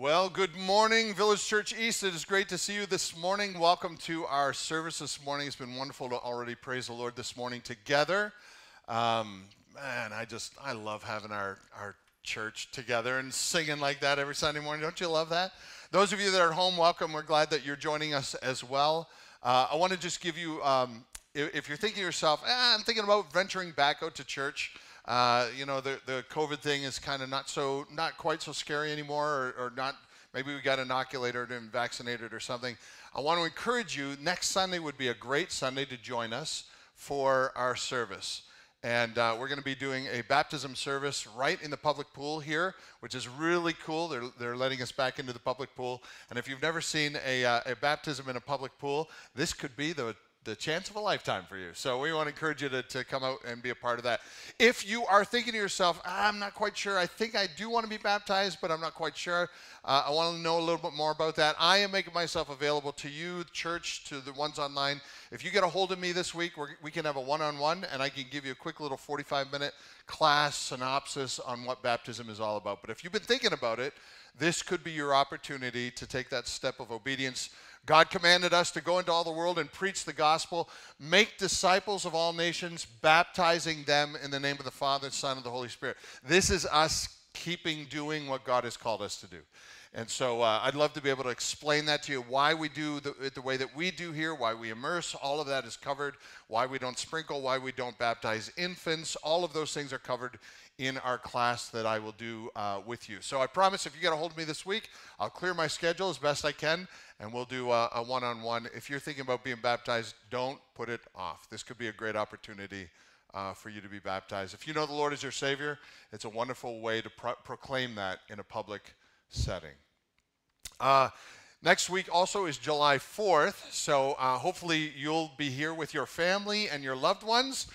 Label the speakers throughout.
Speaker 1: Well, good morning, Village Church East. It is great to see you this morning. Welcome to our service this morning. It's been wonderful to already praise the Lord this morning together. Um, man, I just, I love having our, our church together and singing like that every Sunday morning. Don't you love that? Those of you that are home, welcome. We're glad that you're joining us as well. Uh, I want to just give you, um, if, if, you're thinking to yourself, eh, I'm thinking about venturing back out to church. Uh, you know, the, the COVID thing is kind of not so, not quite so scary anymore, or, or not, maybe we got inoculated and vaccinated or something. I want to encourage you, next Sunday would be a great Sunday to join us for our service. And uh, we're going to be doing a baptism service right in the public pool here, which is really cool. They're, they're letting us back into the public pool. And if you've never seen a, uh, a baptism in a public pool, this could be the the chance of a lifetime for you. So we want to encourage you to, to come out and be a part of that. If you are thinking to yourself, I'm not quite sure, I think I do want to be baptized, but I'm not quite sure, uh, I want to know a little bit more about that. I am making myself available to you, the church, to the ones online. If you get a hold of me this week, we can have a one on one, and I can give you a quick little 45 minute class synopsis on what baptism is all about. But if you've been thinking about it, this could be your opportunity to take that step of obedience God commanded us to go into all the world and preach the gospel, make disciples of all nations, baptizing them in the name of the Father, Son, and the Holy Spirit. This is us keeping doing what God has called us to do. And so uh, I'd love to be able to explain that to you why we do the, the way that we do here, why we immerse. All of that is covered. Why we don't sprinkle, why we don't baptize infants. All of those things are covered in our class that I will do uh, with you. So I promise if you get a hold of me this week, I'll clear my schedule as best I can and we'll do a one on one. If you're thinking about being baptized, don't put it off. This could be a great opportunity uh, for you to be baptized. If you know the Lord as your Savior, it's a wonderful way to pro- proclaim that in a public setting. Uh, next week also is July 4th, so uh, hopefully you'll be here with your family and your loved ones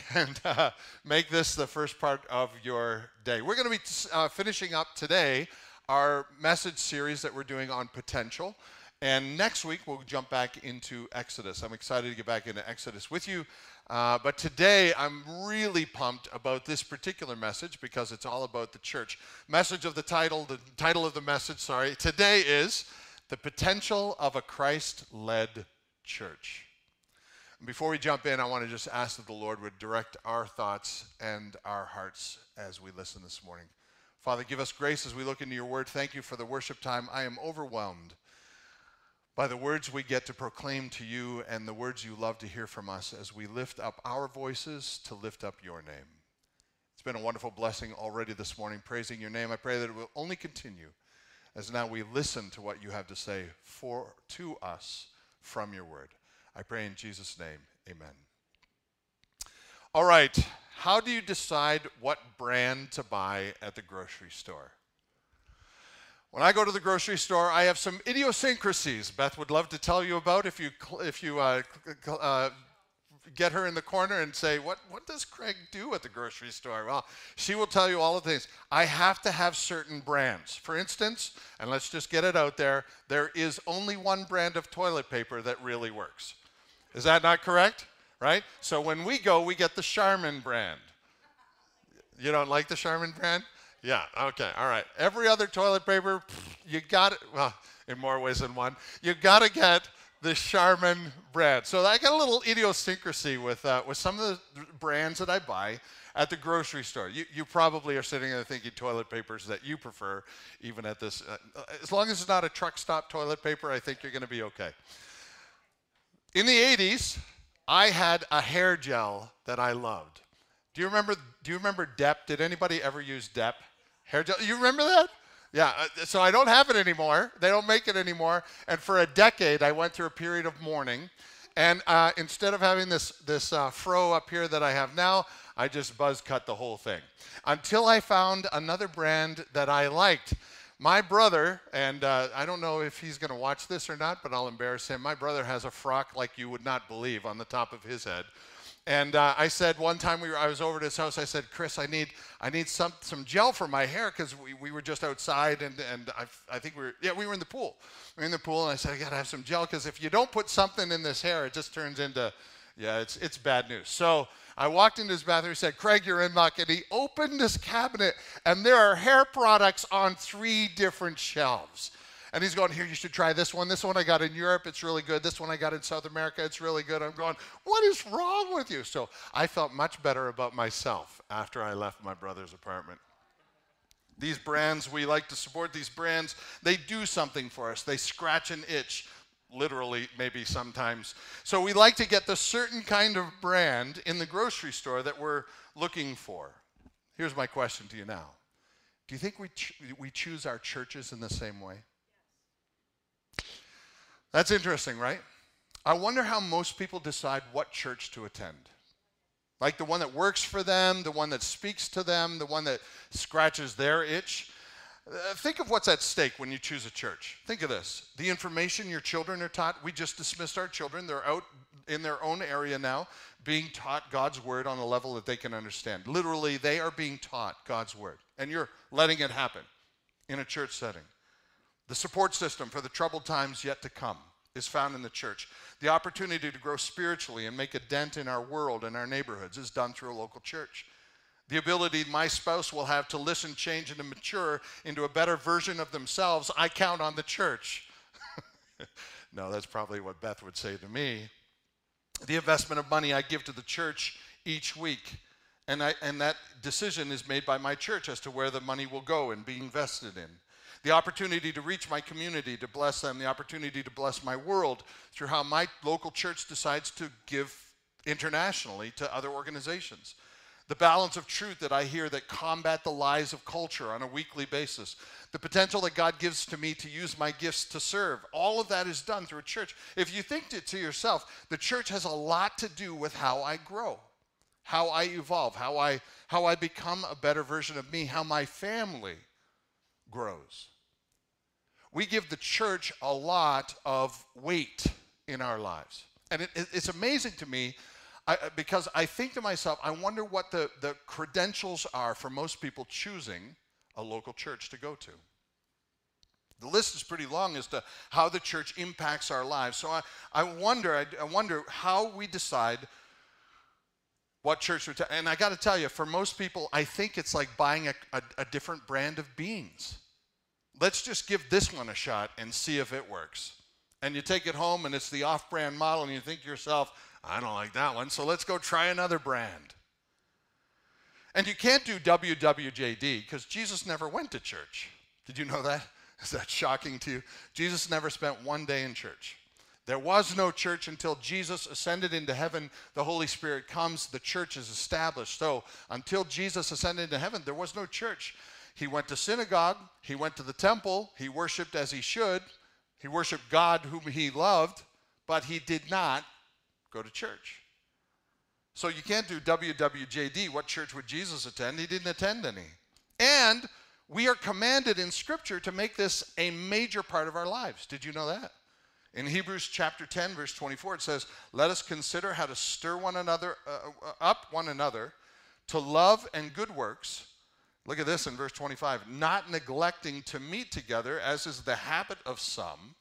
Speaker 1: and uh, make this the first part of your day. We're going to be uh, finishing up today our message series that we're doing on potential. And next week, we'll jump back into Exodus. I'm excited to get back into Exodus with you. Uh, but today, I'm really pumped about this particular message because it's all about the church. Message of the title, the title of the message, sorry, today is The Potential of a Christ led Church. Before we jump in, I want to just ask that the Lord would direct our thoughts and our hearts as we listen this morning. Father, give us grace as we look into your word. Thank you for the worship time. I am overwhelmed by the words we get to proclaim to you and the words you love to hear from us as we lift up our voices to lift up your name. It's been a wonderful blessing already this morning, praising your name. I pray that it will only continue as now we listen to what you have to say for to us from your word. I pray in Jesus' name, amen. All right, how do you decide what brand to buy at the grocery store? When I go to the grocery store, I have some idiosyncrasies Beth would love to tell you about if you, if you uh, uh, get her in the corner and say, what, what does Craig do at the grocery store? Well, she will tell you all the things. I have to have certain brands. For instance, and let's just get it out there, there is only one brand of toilet paper that really works. Is that not correct? Right? So when we go, we get the Charmin brand. You don't like the Charmin brand? Yeah, okay, all right. Every other toilet paper, you got it, well, in more ways than one, you got to get the Charmin brand. So I got a little idiosyncrasy with, uh, with some of the brands that I buy at the grocery store. You, you probably are sitting there thinking toilet papers that you prefer, even at this. Uh, as long as it's not a truck stop toilet paper, I think you're going to be okay. In the 80s, I had a hair gel that I loved. Do you remember? Do you remember Dep? Did anybody ever use Dep? Hair gel. You remember that? Yeah. Uh, so I don't have it anymore. They don't make it anymore. And for a decade, I went through a period of mourning. And uh, instead of having this this uh, fro up here that I have now, I just buzz cut the whole thing until I found another brand that I liked. My brother, and uh, I don't know if he's going to watch this or not, but I'll embarrass him. My brother has a frock like you would not believe on the top of his head and uh, I said one time we were, I was over at his house. I said, Chris, I need I need some some gel for my hair because we, we were just outside and and I, I think we were yeah we were in the pool. We were in the pool and I said I gotta have some gel because if you don't put something in this hair, it just turns into Yeah, it's, it's bad news. So I walked into his bathroom. He said, Craig, you're in luck. And he opened his cabinet, and there are hair products on three different shelves. And he's going, Here, you should try this one. This one I got in Europe. It's really good. This one I got in South America. It's really good. I'm going, What is wrong with you? So I felt much better about myself after I left my brother's apartment. These brands, we like to support these brands. They do something for us, they scratch an itch literally maybe sometimes. So we like to get the certain kind of brand in the grocery store that we're looking for. Here's my question to you now. Do you think we, ch- we choose our churches in the same way? That's interesting, right? I wonder how most people decide what church to attend. Like the one that works for them, the one that speaks to them, the one that scratches their itch. Uh, think of what's at stake when you choose a church. Think of this the information your children are taught. We just dismissed our children. They're out in their own area now, being taught God's word on a level that they can understand. Literally, they are being taught God's word, and you're letting it happen in a church setting. The support system for the troubled times yet to come is found in the church. The opportunity to grow spiritually and make a dent in our world and our neighborhoods is done through a local church. The ability my spouse will have to listen, change, and to mature into a better version of themselves, I count on the church. no, that's probably what Beth would say to me. The investment of money I give to the church each week. And, I, and that decision is made by my church as to where the money will go and be invested in the opportunity to reach my community, to bless them, the opportunity to bless my world through how my local church decides to give internationally to other organizations. The balance of truth that I hear that combat the lies of culture on a weekly basis. The potential that God gives to me to use my gifts to serve. All of that is done through a church. If you think to, to yourself, the church has a lot to do with how I grow, how I evolve, how I, how I become a better version of me, how my family grows we give the church a lot of weight in our lives. And it, it, it's amazing to me I, uh, because I think to myself, I wonder what the, the credentials are for most people choosing a local church to go to. The list is pretty long as to how the church impacts our lives. So I, I wonder, I, I wonder how we decide what church we. and I got to tell you, for most people, I think it's like buying a, a, a different brand of beans let's just give this one a shot and see if it works. And you take it home and it's the off brand model, and you think to yourself, I don't like that one, so let's go try another brand. And you can't do WWJD because Jesus never went to church. Did you know that? Is that shocking to you? Jesus never spent one day in church. There was no church until Jesus ascended into heaven. The Holy Spirit comes, the church is established. So until Jesus ascended into heaven, there was no church. He went to synagogue, he went to the temple, he worshiped as he should, he worshiped God whom he loved, but he did not go to church. So you can't do WWJD. What church would Jesus attend? He didn't attend any. And we are commanded in Scripture to make this a major part of our lives. Did you know that? In Hebrews chapter 10, verse 24, it says, Let us consider how to stir one another uh, uh up one another to love and good works Look at this in verse 25. Not neglecting to meet together, as is the habit of some,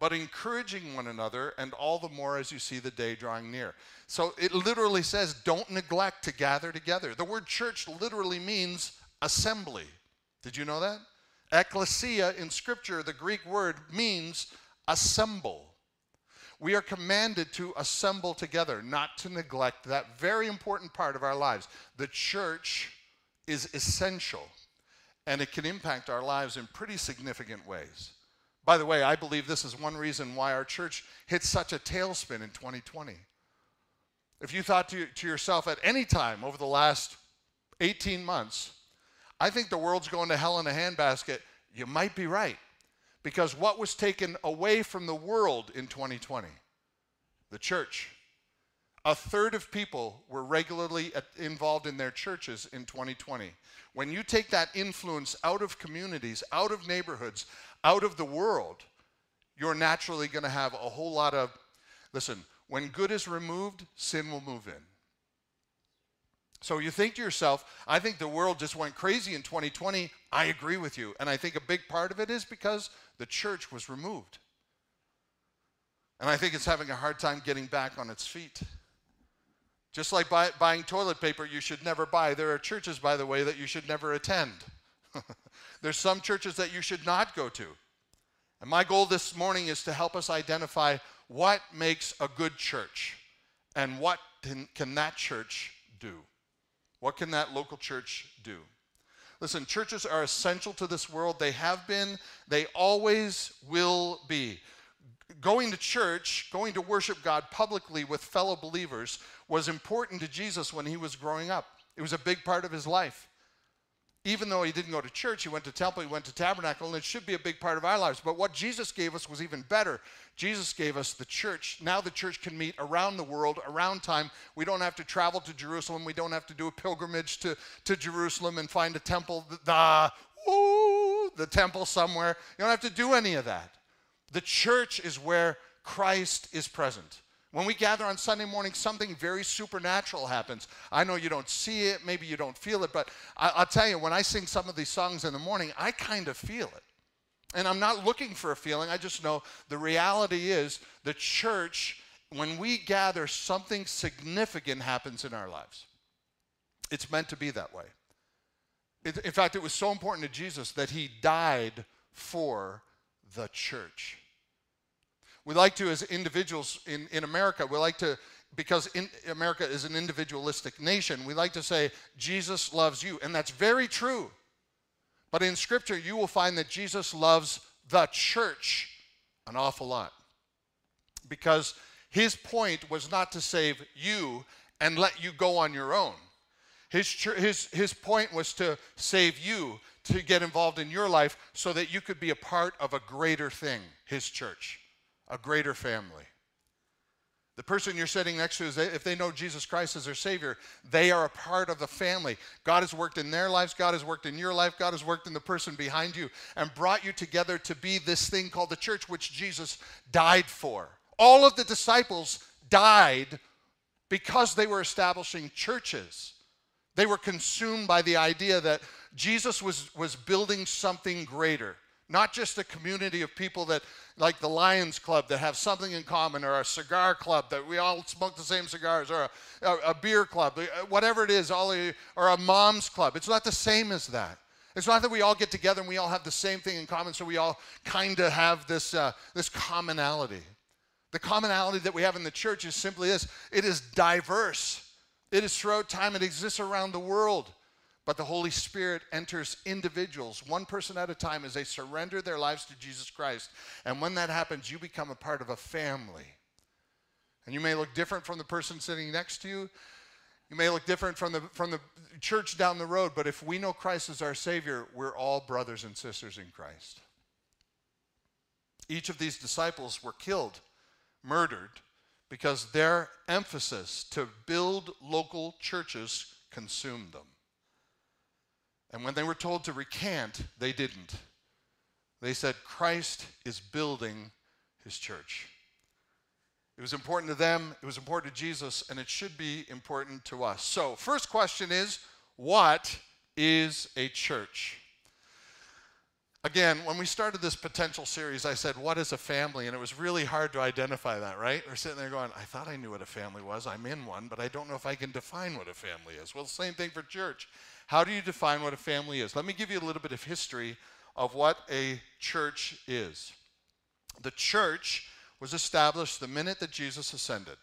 Speaker 1: but encouraging one another, and all the more as you see the day drawing near. So it literally says, don't neglect to gather together. The word church literally means assembly. Did you know that? Ecclesia in Scripture, the Greek word means assemble. We are commanded to assemble together, not to neglect that very important part of our lives. The church is essential and it can impact our lives in pretty significant ways. By the way, I believe this is one reason why our church hit such a tailspin in 2020. If you thought to, to yourself at any time over the last 18 months, I think the world's going to hell in a handbasket, you might be right. Because what was taken away from the world in 2020? The church. A third of people were regularly involved in their churches in 2020. When you take that influence out of communities, out of neighborhoods, out of the world, you're naturally going to have a whole lot of, listen, when good is removed, sin will move in. So you think to yourself, I think the world just went crazy in 2020. I agree with you. And I think a big part of it is because the church was removed. And I think it's having a hard time getting back on its feet. Just like buy, buying toilet paper, you should never buy. There are churches, by the way, that you should never attend. There's some churches that you should not go to. And my goal this morning is to help us identify what makes a good church and what can, that church do. What can that local church do? Listen, churches are essential to this world. They have been, they always will be. Going to church, going to worship God publicly with fellow believers was important to Jesus when he was growing up. It was a big part of his life. Even though he didn't go to church, he went to temple, he went to tabernacle, and it should be a big part of our lives. But what Jesus gave us was even better. Jesus gave us the church. Now the church can meet around the world, around time. We don't have to travel to Jerusalem. We don't have to do a pilgrimage to, to Jerusalem and find a temple, the, ooh, the temple somewhere. You don't have to do any of that. The church is where Christ is present. When we gather on Sunday morning, something very supernatural happens. I know you don't see it, maybe you don't feel it, but I, will tell you, when I sing some of these songs in the morning, I kind of feel it. And I'm not looking for a feeling, I just know the reality is the church, when we gather, something significant happens in our lives. It's meant to be that way. It, in fact, it was so important to Jesus that he died for the church. We like to, as individuals in, in America, we like to, because America is an individualistic nation, we like to say, Jesus loves you. And that's very true. But in Scripture, you will find that Jesus loves the church an awful lot. Because his point was not to save you and let you go on your own. His, his, his point was to save you, to get involved in your life so that you could be a part of a greater thing, his church a greater family. The person you're sitting next to is if they know Jesus Christ as their Savior, they are a part of the family. God has worked in their lives, God has worked in your life, God has worked in the person behind you, and brought you together to be this thing called the church, which Jesus died for. All of the disciples died because they were establishing churches. They were consumed by the idea that Jesus was, was building something greater, not just a community of people that like the Lions Club that have something in common, or a cigar club that we all smoke the same cigars, or a, a, a beer club, uh, whatever it is, all or a mom's club. It's not the same as that. It's not that we all get together and we all have the same thing in common, so we all kind of have this, uh, this commonality. The commonality that we have in the church is simply this it is diverse, it is throughout time, it exists around the world. But the Holy Spirit enters individuals, one person at a time, as they surrender their lives to Jesus Christ. And when that happens, you become a part of a family. And you may look different from the person sitting next to you. You may look different from the, from the church down the road, but if we know Christ as our Savior, we're all brothers and sisters in Christ. Each of these disciples were killed, murdered, because their emphasis to build local churches consumed them. And when they were told to recant, they didn't. They said, Christ is building his church. It was important to them, it was important to Jesus, and it should be important to us. So, first question is what is a church? Again, when we started this potential series, I said, What is a family? And it was really hard to identify that, right? We're sitting there going, I thought I knew what a family was. I'm in one, but I don't know if I can define what a family is. Well, same thing for church. How do you define what a family is? Let me give you a little bit of history of what a church is. The church was established the minute that Jesus ascended.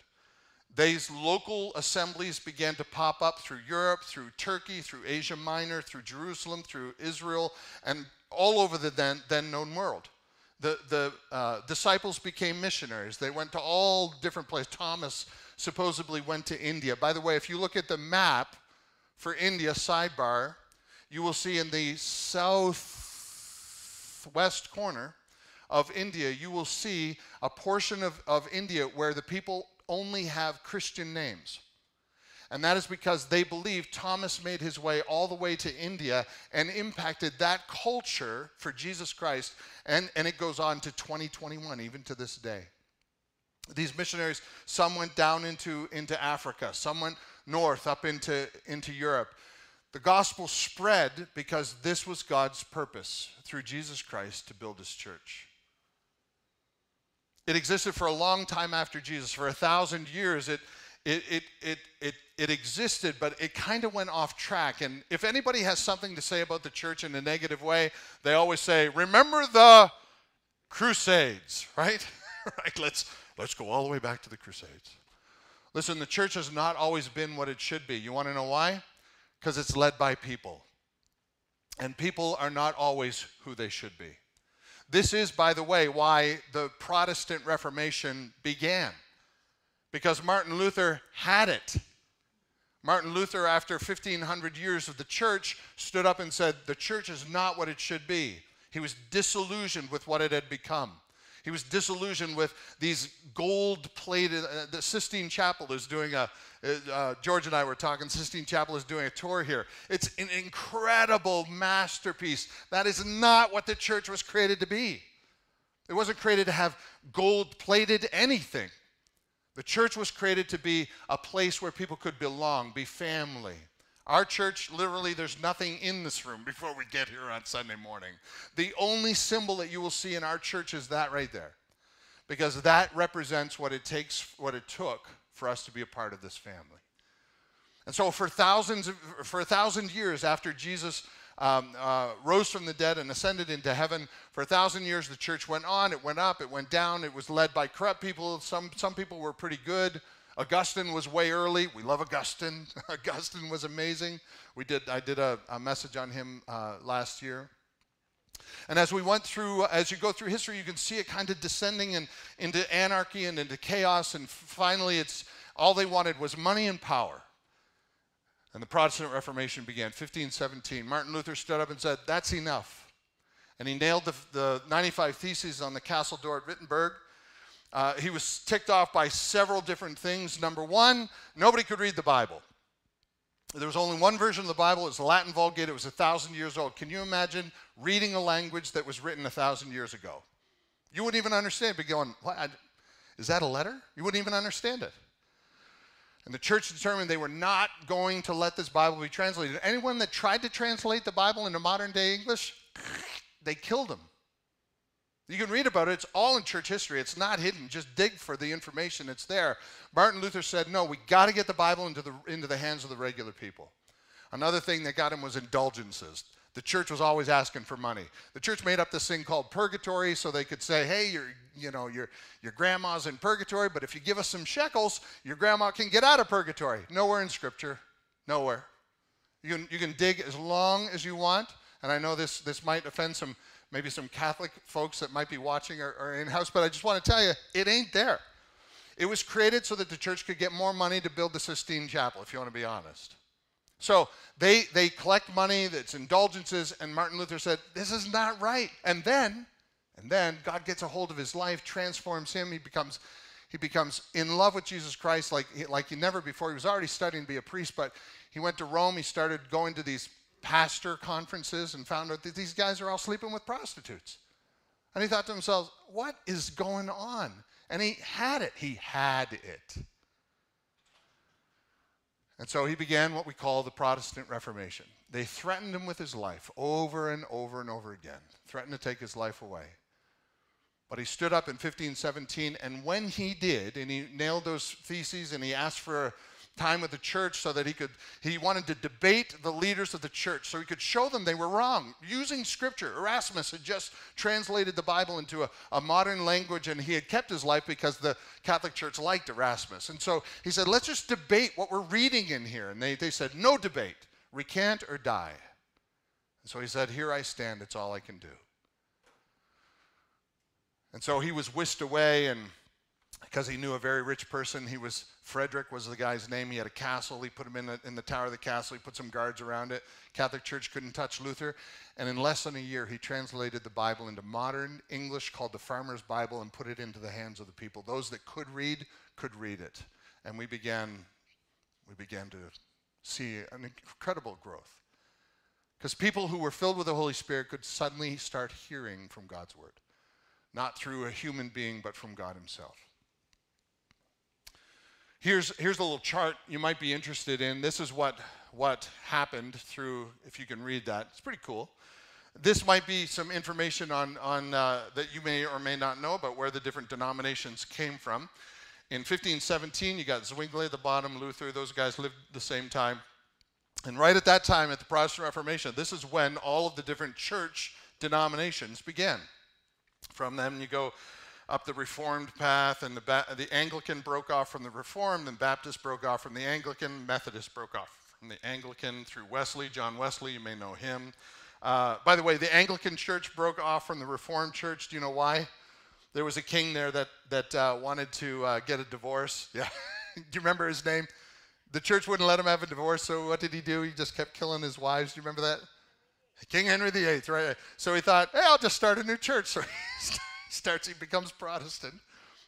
Speaker 1: These local assemblies began to pop up through Europe, through Turkey, through Asia Minor, through Jerusalem, through Israel, and all over the then, then known world. The, the uh, disciples became missionaries. They went to all different places. Thomas supposedly went to India. By the way, if you look at the map for India, sidebar, you will see in the southwest corner of India, you will see a portion of, of India where the people only have Christian names. And that is because they believe Thomas made his way all the way to India and impacted that culture for Jesus Christ. And, and it goes on to 2021, even to this day. These missionaries, some went down into, into Africa, some went north up into, into Europe. The gospel spread because this was God's purpose through Jesus Christ to build his church. It existed for a long time after Jesus. For a thousand years, it, it, it, it, it, it existed, but it kind of went off track. And if anybody has something to say about the church in a negative way, they always say, remember the crusades, right? right, let's, let's go all the way back to the crusades. Listen, the church has not always been what it should be. You want to know why? Because it's led by people. And people are not always who they should be. This is, by the way, why the Protestant Reformation began. Because Martin Luther had it. Martin Luther, after 1500 years of the church, stood up and said, The church is not what it should be. He was disillusioned with what it had become. He was disillusioned with these gold plated. Uh, the Sistine Chapel is doing a, uh, uh, George and I were talking, Sistine Chapel is doing a tour here. It's an incredible masterpiece. That is not what the church was created to be. It wasn't created to have gold plated anything. The church was created to be a place where people could belong, be family. Our church, literally, there's nothing in this room before we get here on Sunday morning. The only symbol that you will see in our church is that right there, because that represents what it takes, what it took for us to be a part of this family. And so, for thousands, of, for a thousand years after Jesus um, uh, rose from the dead and ascended into heaven, for a thousand years the church went on. It went up. It went down. It was led by corrupt people. Some some people were pretty good. Augustine was way early. We love Augustine. Augustine was amazing. We did, I did a, a message on him uh, last year. And as we went through, as you go through history, you can see it kind of descending in, into anarchy and into chaos. And finally, it's all they wanted was money and power. And the Protestant Reformation began, 1517. Martin Luther stood up and said, That's enough. And he nailed the, the 95 Theses on the castle door at Wittenberg. Uh, he was ticked off by several different things. Number one, nobody could read the Bible. There was only one version of the Bible. It was the Latin Vulgate. It was a thousand years old. Can you imagine reading a language that was written a thousand years ago? You wouldn't even understand. Be going, what? Is that a letter? You wouldn't even understand it. And the church determined they were not going to let this Bible be translated. Anyone that tried to translate the Bible into modern day English, they killed them. You can read about it. It's all in church history. It's not hidden. Just dig for the information. It's there. Martin Luther said, no, we got to get the Bible into the, into the hands of the regular people. Another thing that got him was indulgences. The church was always asking for money. The church made up this thing called purgatory so they could say, hey, your, you know, your, your grandma's in purgatory, but if you give us some shekels, your grandma can get out of purgatory. Nowhere in Scripture. Nowhere. You can, you can dig as long as you want. And I know this, this might offend some maybe some Catholic folks that might be watching or in house, but I just want to tell you, it ain't there. It was created so that the church could get more money to build the Sistine Chapel, if you want to be honest. So they, they collect money, that's indulgences, and Martin Luther said, This is not right. And then, and then God gets a hold of his life, transforms him, he becomes he becomes in love with Jesus Christ like, like he never before. He was already studying to be a priest, but he went to Rome. He started going to these pastor conferences and found out that these guys are all sleeping with prostitutes. And he thought to himself, what is going on? And he had it. He had it. And so he began what we call the Protestant Reformation. They threatened him with his life over and over and over again, threatened to take his life away. But he stood up in 1517, and when he did, and he nailed those theses and he asked for time with the church so that he could he wanted to debate the leaders of the church so he could show them they were wrong. Using scripture erasmus had just translated the bible into a, a modern language and he had kept his life because the catholic church liked erasmus. And so he said let's just debate what we're reading in here. And they, they said no debate. Recant or die. And so he said here i stand. It's all i can do. And so he was whisked away and because he knew a very rich person. He was, Frederick was the guy's name. He had a castle. He put him in the, in the tower of the castle. He put some guards around it. Catholic Church couldn't touch Luther. And in less than a year, he translated the Bible into modern English called the Farmer's Bible and put it into the hands of the people. Those that could read, could read it. And we began, we began to see an incredible growth. Because people who were filled with the Holy Spirit could suddenly start hearing from God's Word. Not through a human being, but from God Himself. Here's, here's a little chart you might be interested in. This is what, what happened through, if you can read that. It's pretty cool. This might be some information on, on uh, that you may or may not know about where the different denominations came from. In 1517, you got Zwingli at the bottom, Luther, those guys lived the same time. And right at that time, at the Protestant Reformation, this is when all of the different church denominations began. From them, you go up the Reformed path, and the, ba- the Anglican broke off from the Reformed, and Baptist broke off from the Anglican, Methodist broke off from the Anglican through Wesley, John Wesley, you may know him. Uh, by the way, the Anglican church broke off from the Reformed church. Do you know why? There was a king there that, that uh, wanted to uh, get a divorce. Yeah. do you remember his name? The church wouldn't let him have a divorce, so what did he do? He just kept killing his wives. Do you remember that? King Henry VIII, right? So he thought, hey, I'll just start a new church. So starts, he becomes Protestant,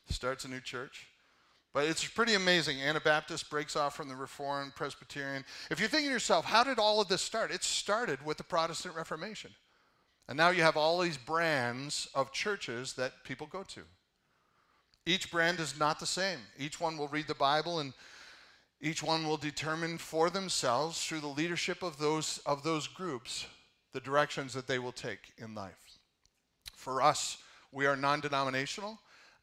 Speaker 1: starts a new church. But it's pretty amazing. Anabaptist breaks off from the Reformed, Presbyterian. If you're thinking to yourself, how did all of this start? It started with the Protestant Reformation. And now you have all these brands of churches that people go to. Each brand is not the same. Each one will read the Bible and each one will determine for themselves through the leadership of those of those groups the directions that they will take in life. For us, we are non-denominational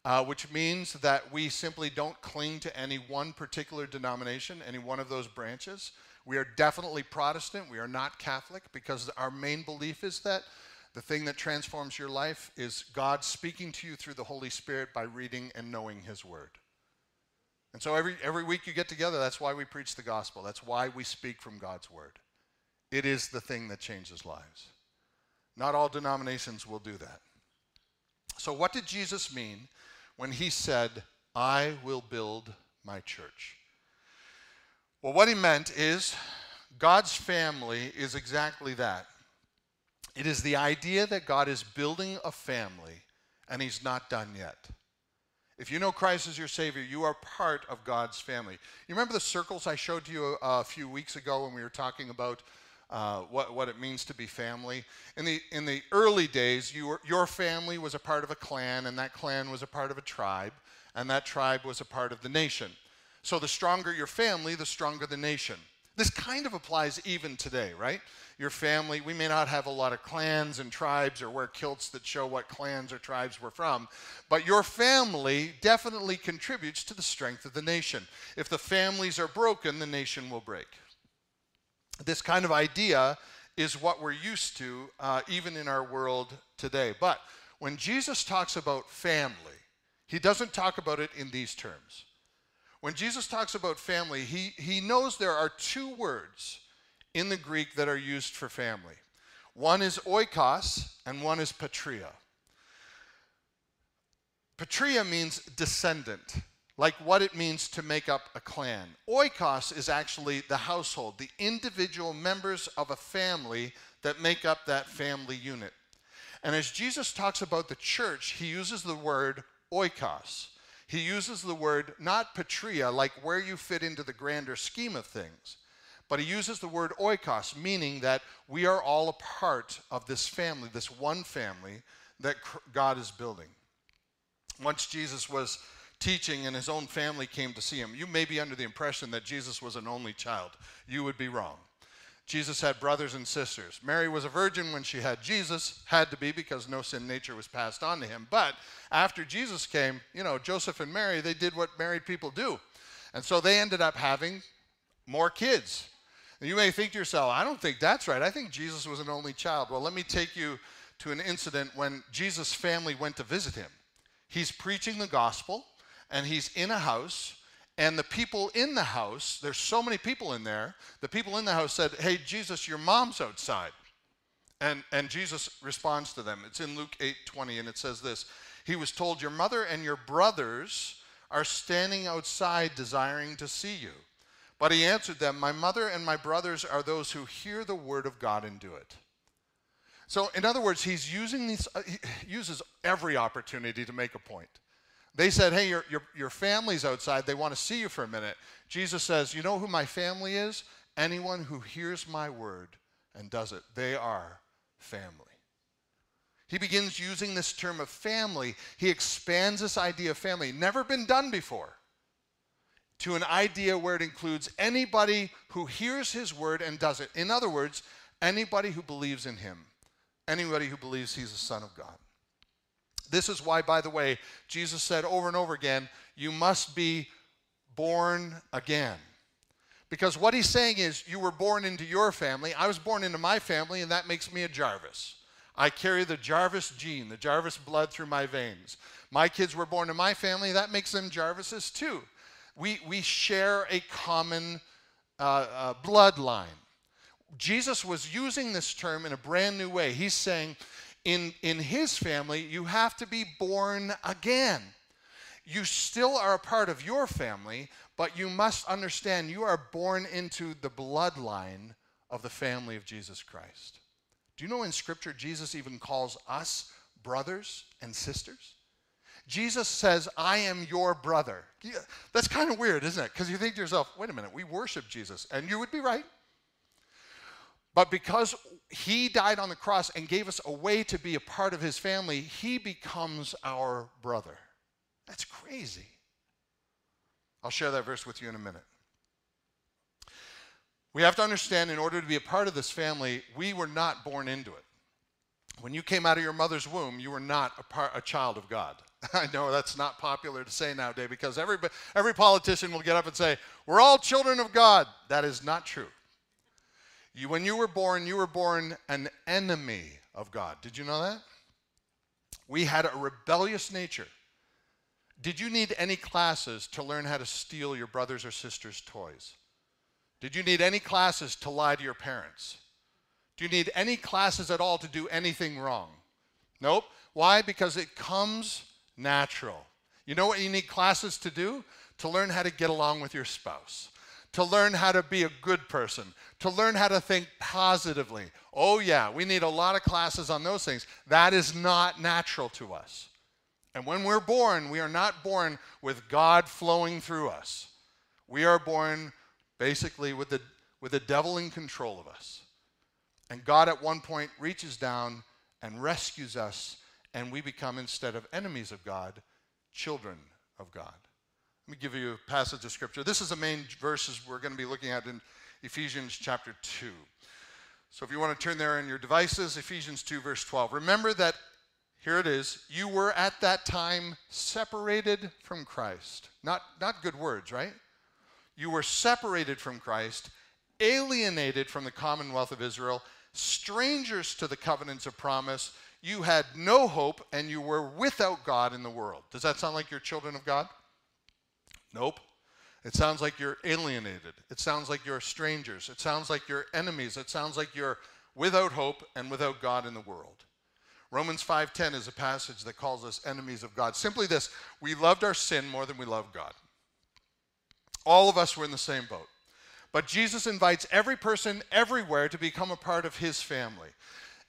Speaker 1: uh, which means that we simply don't cling to any one particular denomination, any one of those branches. We are definitely Protestant. We are not Catholic because our main belief is that the thing that transforms your life is God speaking to you through the Holy Spirit by reading and knowing His Word. And so every, every week you get together, that's why we preach the gospel. That's why we speak from God's Word. It is the thing that changes lives. Not all denominations will do that. So, what did Jesus mean when he said, I will build my church. Well, what he meant is God's family is exactly that. It is the idea that God is building a family and he's not done yet. If you know Christ as your Savior, you are part of God's family. You remember the circles I showed to you a, a few weeks ago when we were talking about uh, what, what it means to be family. In the, in the early days, you were, your family was a part of a clan, and that clan was a part of a tribe, and that tribe was a part of the nation. So the stronger your family, the stronger the nation. This kind of applies even today, right? Your family, we may not have a lot of clans and tribes or wear kilts that show what clans or tribes we're from, but your family definitely contributes to the strength of the nation. If the families are broken, the nation will break this kind of idea is what we're used to uh, even in our world today. But when Jesus talks about family, he doesn't talk about it in these terms. When Jesus talks about family, he, he knows there are two words in the Greek that are used for family. One is oikos and one is patria. Patria means descendant like what it means to make up a clan. Oikos is actually the household, the individual members of a family that make up that family unit. And as Jesus talks about the church, he uses the word oikos. He uses the word not patria, like where you fit into the grander scheme of things, but he uses the word oikos, meaning that we are all a part of this family, this one family that God is building. Once Jesus was teaching and his own family came to see him. You may be under the impression that Jesus was an only child. You would be wrong. Jesus had brothers and sisters. Mary was a virgin when she had Jesus, had to be because no sin nature was passed on to him. But after Jesus came, you know, Joseph and Mary, they did what married people do. And so they ended up having more kids. And you may think to yourself, I don't think that's right. I think Jesus was an only child. Well, let me take you to an incident when Jesus' family went to visit him. He's preaching the gospel and he's in a house and the people in the house there's so many people in there the people in the house said hey jesus your mom's outside. And and jesus responds to them. It's in luke 8 20 and it says this he was told your mother and your brothers are standing outside desiring to see you but he answered them my mother and my brothers are those who hear the word of god and do it so in other words he's using these uh, he uses every opportunity to make a point they said, Hey, your, your, your family's outside. They want to see you for a minute. Jesus says, You know who my family is? Anyone who hears my word and does it. They are family. He begins using this term of family. He expands this idea of family, never been done before, to an idea where it includes anybody who hears his word and does it. In other words, anybody who believes in him, anybody who believes he's the Son of God. This is why, by the way, Jesus said over and over again, you must be born again. Because what he's saying is, you were born into your family, I was born into my family, and that makes me a Jarvis. I carry the Jarvis gene, the Jarvis blood through my veins. My kids were born to my family, that makes them Jarvises too. We, we share a common uh, uh, bloodline. Jesus was using this term in a brand new way. He's saying, in, in his family, you have to be born again. You still are a part of your family, but you must understand you are born into the bloodline of the family of Jesus Christ. Do you know in Scripture, Jesus even calls us brothers and sisters? Jesus says, I am your brother. That's kind of weird, isn't it? Because you think to yourself, wait a minute, we worship Jesus. And you would be right. But because he died on the cross and gave us a way to be a part of his family, he becomes our brother. That's crazy. I'll share that verse with you in a minute. We have to understand in order to be a part of this family, we were not born into it. When you came out of your mother's womb, you were not a, part, a child of God. I know that's not popular to say nowadays because every, every politician will get up and say, We're all children of God. That is not true. You, when you were born, you were born an enemy of God. Did you know that? We had a rebellious nature. Did you need any classes to learn how to steal your brother's or sister's toys? Did you need any classes to lie to your parents? Do you need any classes at all to do anything wrong? Nope. Why? Because it comes natural. You know what you need classes to do? To learn how to get along with your spouse, to learn how to be a good person, to learn how to think positively. Oh, yeah, we need a lot of classes on those things. That is not natural to us. And when we're born, we are not born with God flowing through us. We are born basically with the, with the devil in control of us. And God at one point reaches down and rescues us, and we become, instead of enemies of God, children of God. Let me give you a passage of scripture. This is the main verses we're going to be looking at in Ephesians chapter 2. So if you want to turn there in your devices, Ephesians 2, verse 12. Remember that here it is. You were at that time separated from Christ. Not, not good words, right? You were separated from Christ, alienated from the commonwealth of Israel, strangers to the covenants of promise. You had no hope, and you were without God in the world. Does that sound like you're children of God? Nope. It sounds like you're alienated. It sounds like you're strangers. It sounds like you're enemies. It sounds like you're without hope and without God in the world. Romans 5:10 is a passage that calls us enemies of God. Simply this, we loved our sin more than we loved God. All of us were in the same boat. But Jesus invites every person everywhere to become a part of his family.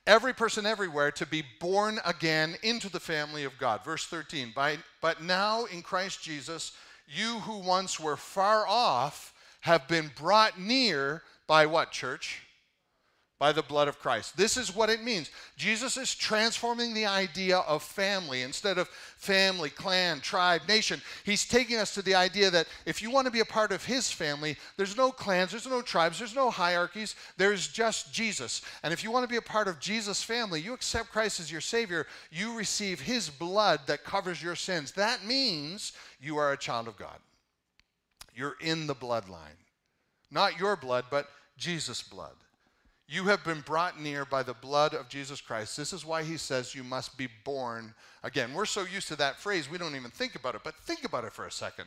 Speaker 1: Every person everywhere to be born again into the family of God. Verse 13, By, but now in Christ Jesus, you who once were far off have been brought near by what, church? By the blood of Christ. This is what it means. Jesus is transforming the idea of family. Instead of family, clan, tribe, nation, he's taking us to the idea that if you want to be a part of his family, there's no clans, there's no tribes, there's no hierarchies, there's just Jesus. And if you want to be a part of Jesus' family, you accept Christ as your Savior, you receive his blood that covers your sins. That means you are a child of God. You're in the bloodline. Not your blood, but Jesus' blood. You have been brought near by the blood of Jesus Christ. This is why he says you must be born again. We're so used to that phrase, we don't even think about it, but think about it for a second.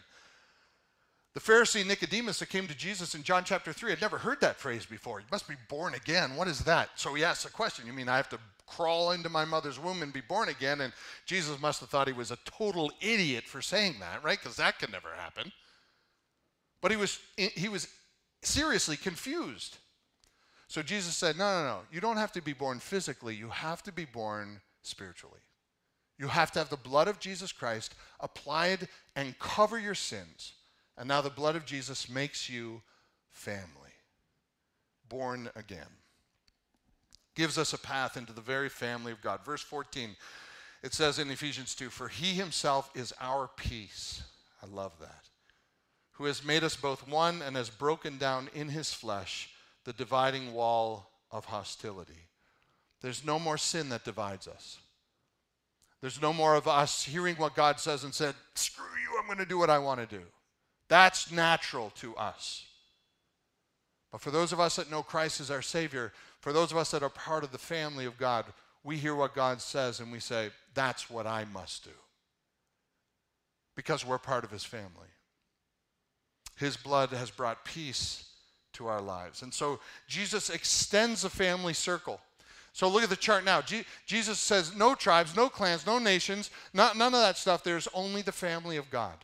Speaker 1: The Pharisee Nicodemus that came to Jesus in John chapter 3 had never heard that phrase before. You must be born again. What is that? So he asks a question. You mean I have to crawl into my mother's womb and be born again? And Jesus must have thought he was a total idiot for saying that, right? Because that could never happen. But he was, he was seriously confused. So Jesus said, No, no, no. You don't have to be born physically, you have to be born spiritually. You have to have the blood of Jesus Christ applied and cover your sins. And now the blood of Jesus makes you family, born again. Gives us a path into the very family of God. Verse 14, it says in Ephesians 2 For he himself is our peace. I love that. Who has made us both one and has broken down in his flesh the dividing wall of hostility. There's no more sin that divides us. There's no more of us hearing what God says and said, screw you, I'm going to do what I want to do. That's natural to us. But for those of us that know Christ as our Savior, for those of us that are part of the family of God, we hear what God says and we say, that's what I must do. Because we're part of His family. His blood has brought peace to our lives. And so Jesus extends the family circle. So look at the chart now. Je- Jesus says no tribes, no clans, no nations, not, none of that stuff. There's only the family of God.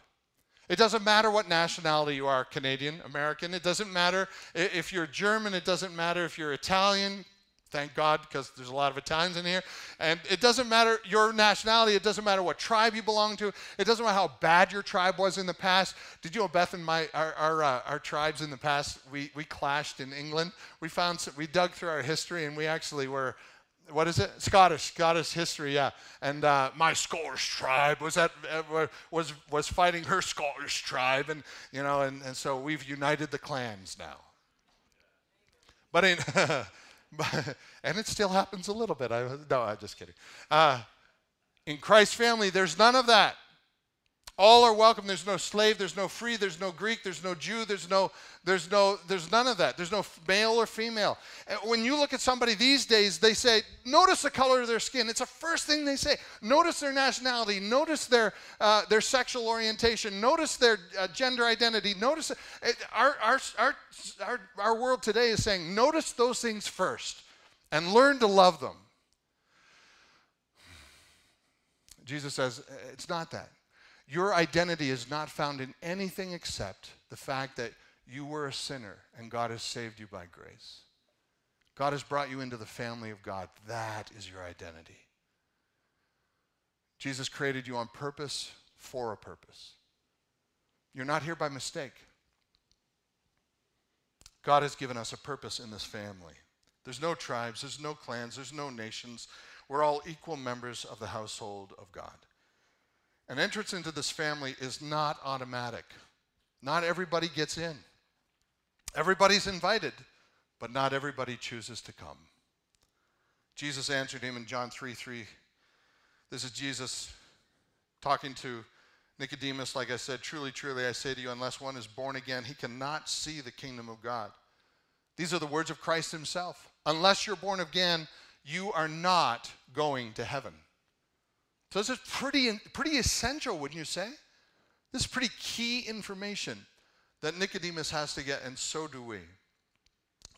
Speaker 1: It doesn't matter what nationality you are Canadian, American. It doesn't matter if you're German. It doesn't matter if you're Italian. Thank God, because there's a lot of Italians in here. And it doesn't matter your nationality. It doesn't matter what tribe you belong to. It doesn't matter how bad your tribe was in the past. Did you know Beth and my our our, uh, our tribes in the past? We we clashed in England. We found some, we dug through our history, and we actually were what is it? Scottish, Scottish history, yeah. And uh, my Scottish tribe was at was was fighting her Scottish tribe, and you know, and, and so we've united the clans now. But in, and it still happens a little bit. I no, I'm just kidding. Uh, in Christ's family, there's none of that. All are welcome. There's no slave, there's no free, there's no Greek, there's no Jew, there's no, there's no, there's none of that. There's no male or female. When you look at somebody these days, they say, notice the color of their skin. It's the first thing they say. Notice their nationality. Notice their uh, their sexual orientation. Notice their uh, gender identity. Notice it. our, our our our our world today is saying, notice those things first, and learn to love them. Jesus says, it's not that. Your identity is not found in anything except the fact that you were a sinner and God has saved you by grace. God has brought you into the family of God. That is your identity. Jesus created you on purpose for a purpose. You're not here by mistake. God has given us a purpose in this family. There's no tribes, there's no clans, there's no nations. We're all equal members of the household of God. An entrance into this family is not automatic. Not everybody gets in. Everybody's invited, but not everybody chooses to come. Jesus answered him in John 3 3. This is Jesus talking to Nicodemus, like I said, truly, truly, I say to you, unless one is born again, he cannot see the kingdom of God. These are the words of Christ himself. Unless you're born again, you are not going to heaven. So this is pretty, pretty essential, wouldn't you say? This is pretty key information that Nicodemus has to get, and so do we.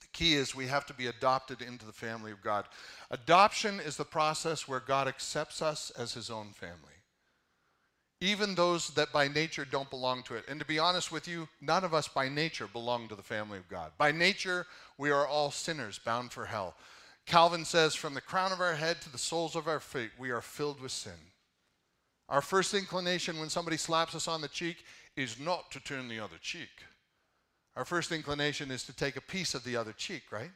Speaker 1: The key is we have to be adopted into the family of God. Adoption is the process where God accepts us as his own family. Even those that by nature don't belong to it. And to be honest with you, none of us by nature belong to the family of God. By nature, we are all sinners bound for hell. Calvin says, from the crown of our head to the soles of our feet, we are filled with sin. Our first inclination when somebody slaps us on the cheek is not to turn the other cheek. Our first inclination is to take a piece of the other cheek, right?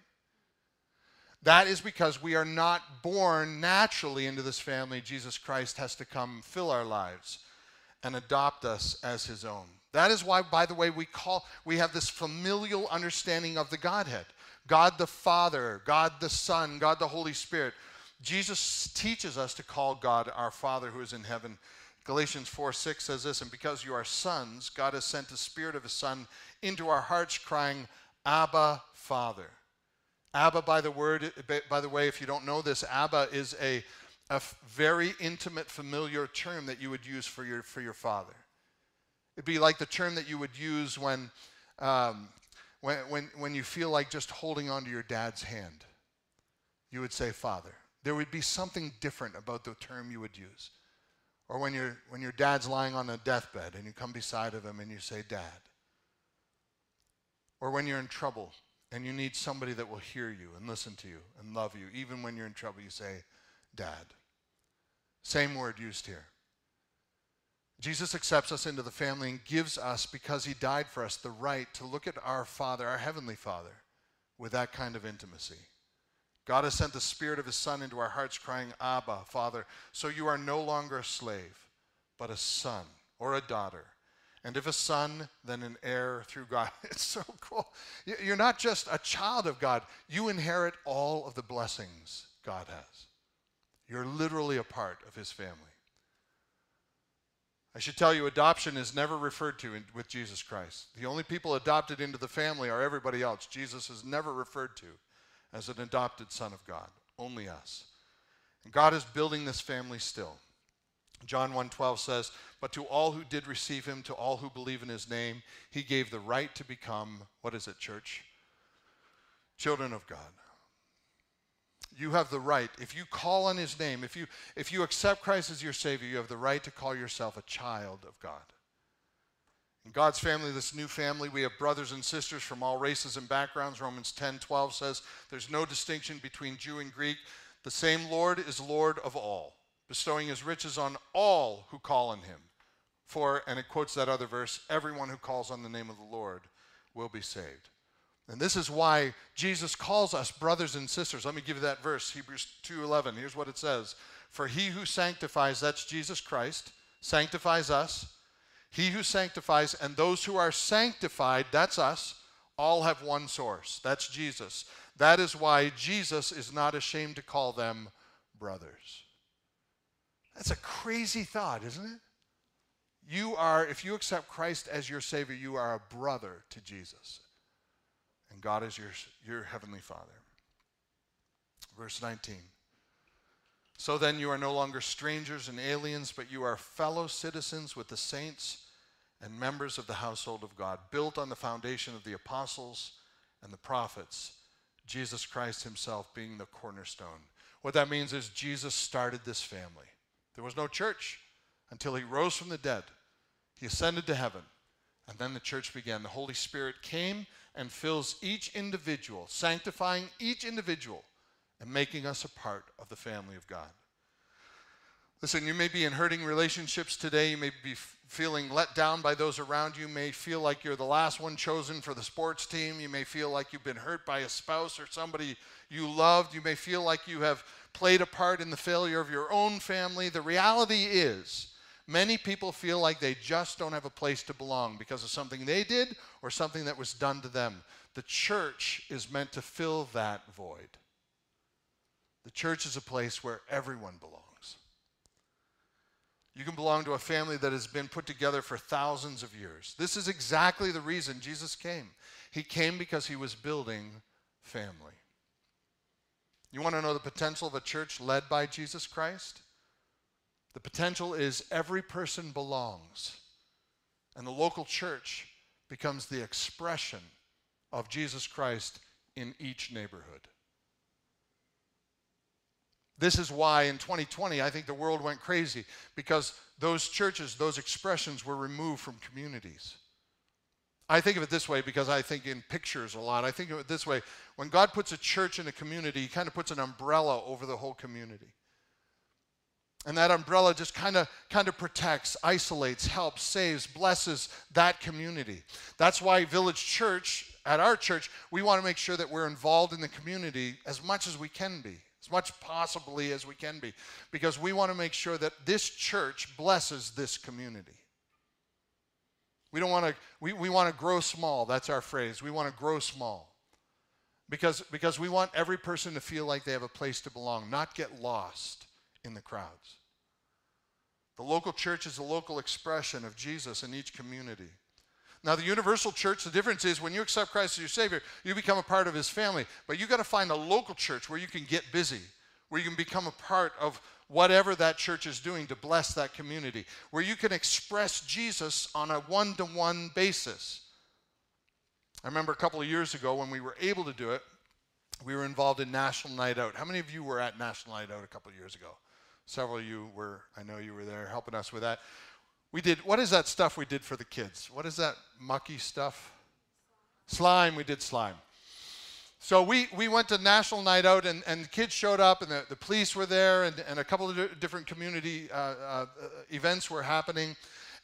Speaker 1: That is because we are not born naturally into this family. Jesus Christ has to come fill our lives and adopt us as his own. That is why, by the way, we call we have this familial understanding of the Godhead. God the Father, God the Son, God the Holy Spirit. Jesus teaches us to call God our Father who is in heaven. Galatians 4 6 says this, and because you are sons, God has sent the Spirit of His Son into our hearts, crying, Abba, Father. Abba, by the word, by the way, if you don't know this, Abba is a, a very intimate, familiar term that you would use for your, for your father. It'd be like the term that you would use when um, when, when, when you feel like just holding onto your dad's hand, you would say father. There would be something different about the term you would use. Or when, you when your dad's lying on a deathbed and you come beside of him and you say, Dad. Or when you're in trouble and you need somebody that will hear you and listen to you and love you, even when you're in trouble, you say, Dad. Same word used here. Jesus accepts us into the family and gives us, because he died for us, the right to look at our Father, our Heavenly Father, with that kind of intimacy. God has sent the Spirit of His Son into our hearts, crying, Abba, Father. So you are no longer a slave, but a son or a daughter. And if a son, then an heir through God. It's so cool. You're not just a child of God, you inherit all of the blessings God has. You're literally a part of His family. I should tell you, adoption is never referred to in, with Jesus Christ. The only people adopted into the family are everybody else. Jesus is never referred to as an adopted son of God, only us. And God is building this family still. John 1:12 says, "But to all who did receive him, to all who believe in his name, he gave the right to become, what is it, church? Children of God. You have the right. If you call on his name, if you if you accept Christ as your savior, you have the right to call yourself a child of God. In God's family, this new family, we have brothers and sisters from all races and backgrounds. Romans 10 12 says, There's no distinction between Jew and Greek. The same Lord is Lord of all, bestowing his riches on all who call on him. For, and it quotes that other verse, everyone who calls on the name of the Lord will be saved. And this is why Jesus calls us brothers and sisters. Let me give you that verse, Hebrews 2:11. Here's what it says: "For he who sanctifies, that's Jesus Christ, sanctifies us. He who sanctifies and those who are sanctified, that's us, all have one source. That's Jesus. That is why Jesus is not ashamed to call them brothers." That's a crazy thought, isn't it? You are, if you accept Christ as your Savior, you are a brother to Jesus God is your, your heavenly Father. Verse 19. So then you are no longer strangers and aliens, but you are fellow citizens with the saints and members of the household of God, built on the foundation of the apostles and the prophets, Jesus Christ himself being the cornerstone. What that means is Jesus started this family. There was no church until he rose from the dead. He ascended to heaven, and then the church began. The Holy Spirit came and fills each individual, sanctifying each individual and making us a part of the family of God. Listen, you may be in hurting relationships today. You may be feeling let down by those around you. You may feel like you're the last one chosen for the sports team. You may feel like you've been hurt by a spouse or somebody you loved. You may feel like you have played a part in the failure of your own family. The reality is, Many people feel like they just don't have a place to belong because of something they did or something that was done to them. The church is meant to fill that void. The church is a place where everyone belongs. You can belong to a family that has been put together for thousands of years. This is exactly the reason Jesus came. He came because he was building family. You want to know the potential of a church led by Jesus Christ? The potential is every person belongs, and the local church becomes the expression of Jesus Christ in each neighborhood. This is why in 2020, I think the world went crazy because those churches, those expressions were removed from communities. I think of it this way because I think in pictures a lot. I think of it this way when God puts a church in a community, He kind of puts an umbrella over the whole community. And that umbrella just kind of kind of protects, isolates, helps, saves, blesses that community. That's why Village Church, at our church, we want to make sure that we're involved in the community as much as we can be, as much possibly as we can be, because we want to make sure that this church blesses this community. We don't want to, we, we want to grow small. That's our phrase. We want to grow small. Because, because we want every person to feel like they have a place to belong, not get lost in the crowds. The local church is a local expression of Jesus in each community. Now, the universal church, the difference is when you accept Christ as your Savior, you become a part of His family. But you got to find a local church where you can get busy, where you can become a part of whatever that church is doing to bless that community, where you can express Jesus on a one to one basis. I remember a couple of years ago when we were able to do it, we were involved in National Night Out. How many of you were at National Night Out a couple of years ago? Several of you were, I know you were there helping us with that. We did, what is that stuff we did for the kids? What is that mucky stuff? Slime, we did slime. So we, we went to National Night Out, and, and the kids showed up, and the, the police were there, and, and a couple of different community uh, uh, events were happening.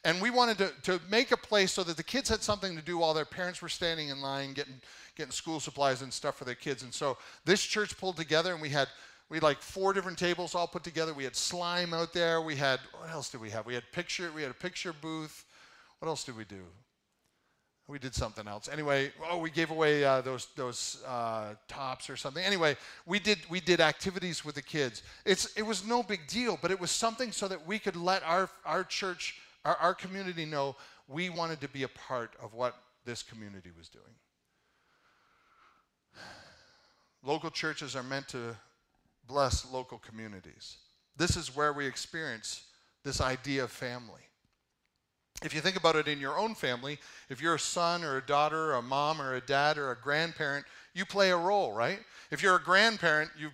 Speaker 1: And we wanted to, to make a place so that the kids had something to do while their parents were standing in line getting, getting school supplies and stuff for their kids. And so this church pulled together, and we had we had like four different tables all put together. We had slime out there. We had what else did we have? We had picture. We had a picture booth. What else did we do? We did something else. Anyway, oh, we gave away uh, those those uh, tops or something. Anyway, we did we did activities with the kids. It's it was no big deal, but it was something so that we could let our our church our, our community know we wanted to be a part of what this community was doing. Local churches are meant to bless local communities. This is where we experience this idea of family. If you think about it in your own family, if you're a son or a daughter, or a mom or a dad or a grandparent, you play a role, right? If you're a grandparent, you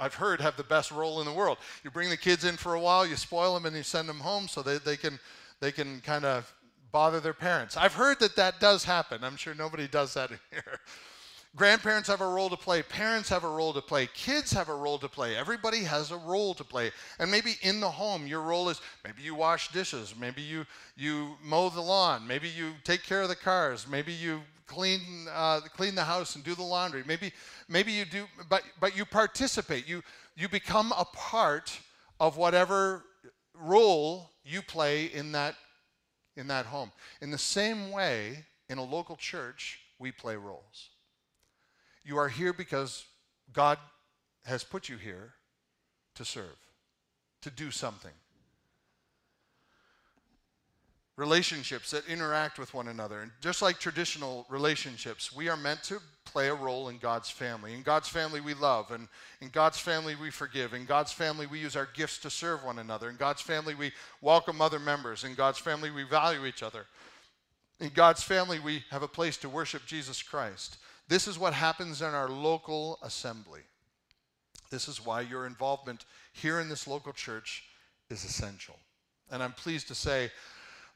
Speaker 1: I've heard have the best role in the world. You bring the kids in for a while, you spoil them and you send them home so they, they can they can kind of bother their parents. I've heard that that does happen. I'm sure nobody does that here. Grandparents have a role to play. Parents have a role to play. Kids have a role to play. Everybody has a role to play. And maybe in the home, your role is maybe you wash dishes. Maybe you, you mow the lawn. Maybe you take care of the cars. Maybe you clean, uh, clean the house and do the laundry. Maybe, maybe you do, but, but you participate. You, you become a part of whatever role you play in that, in that home. In the same way, in a local church, we play roles. You are here because God has put you here to serve, to do something. Relationships that interact with one another. And just like traditional relationships, we are meant to play a role in God's family. In God's family, we love. And in God's family, we forgive. In God's family, we use our gifts to serve one another. In God's family, we welcome other members. In God's family, we value each other. In God's family, we have a place to worship Jesus Christ. This is what happens in our local assembly. This is why your involvement here in this local church is essential. And I'm pleased to say,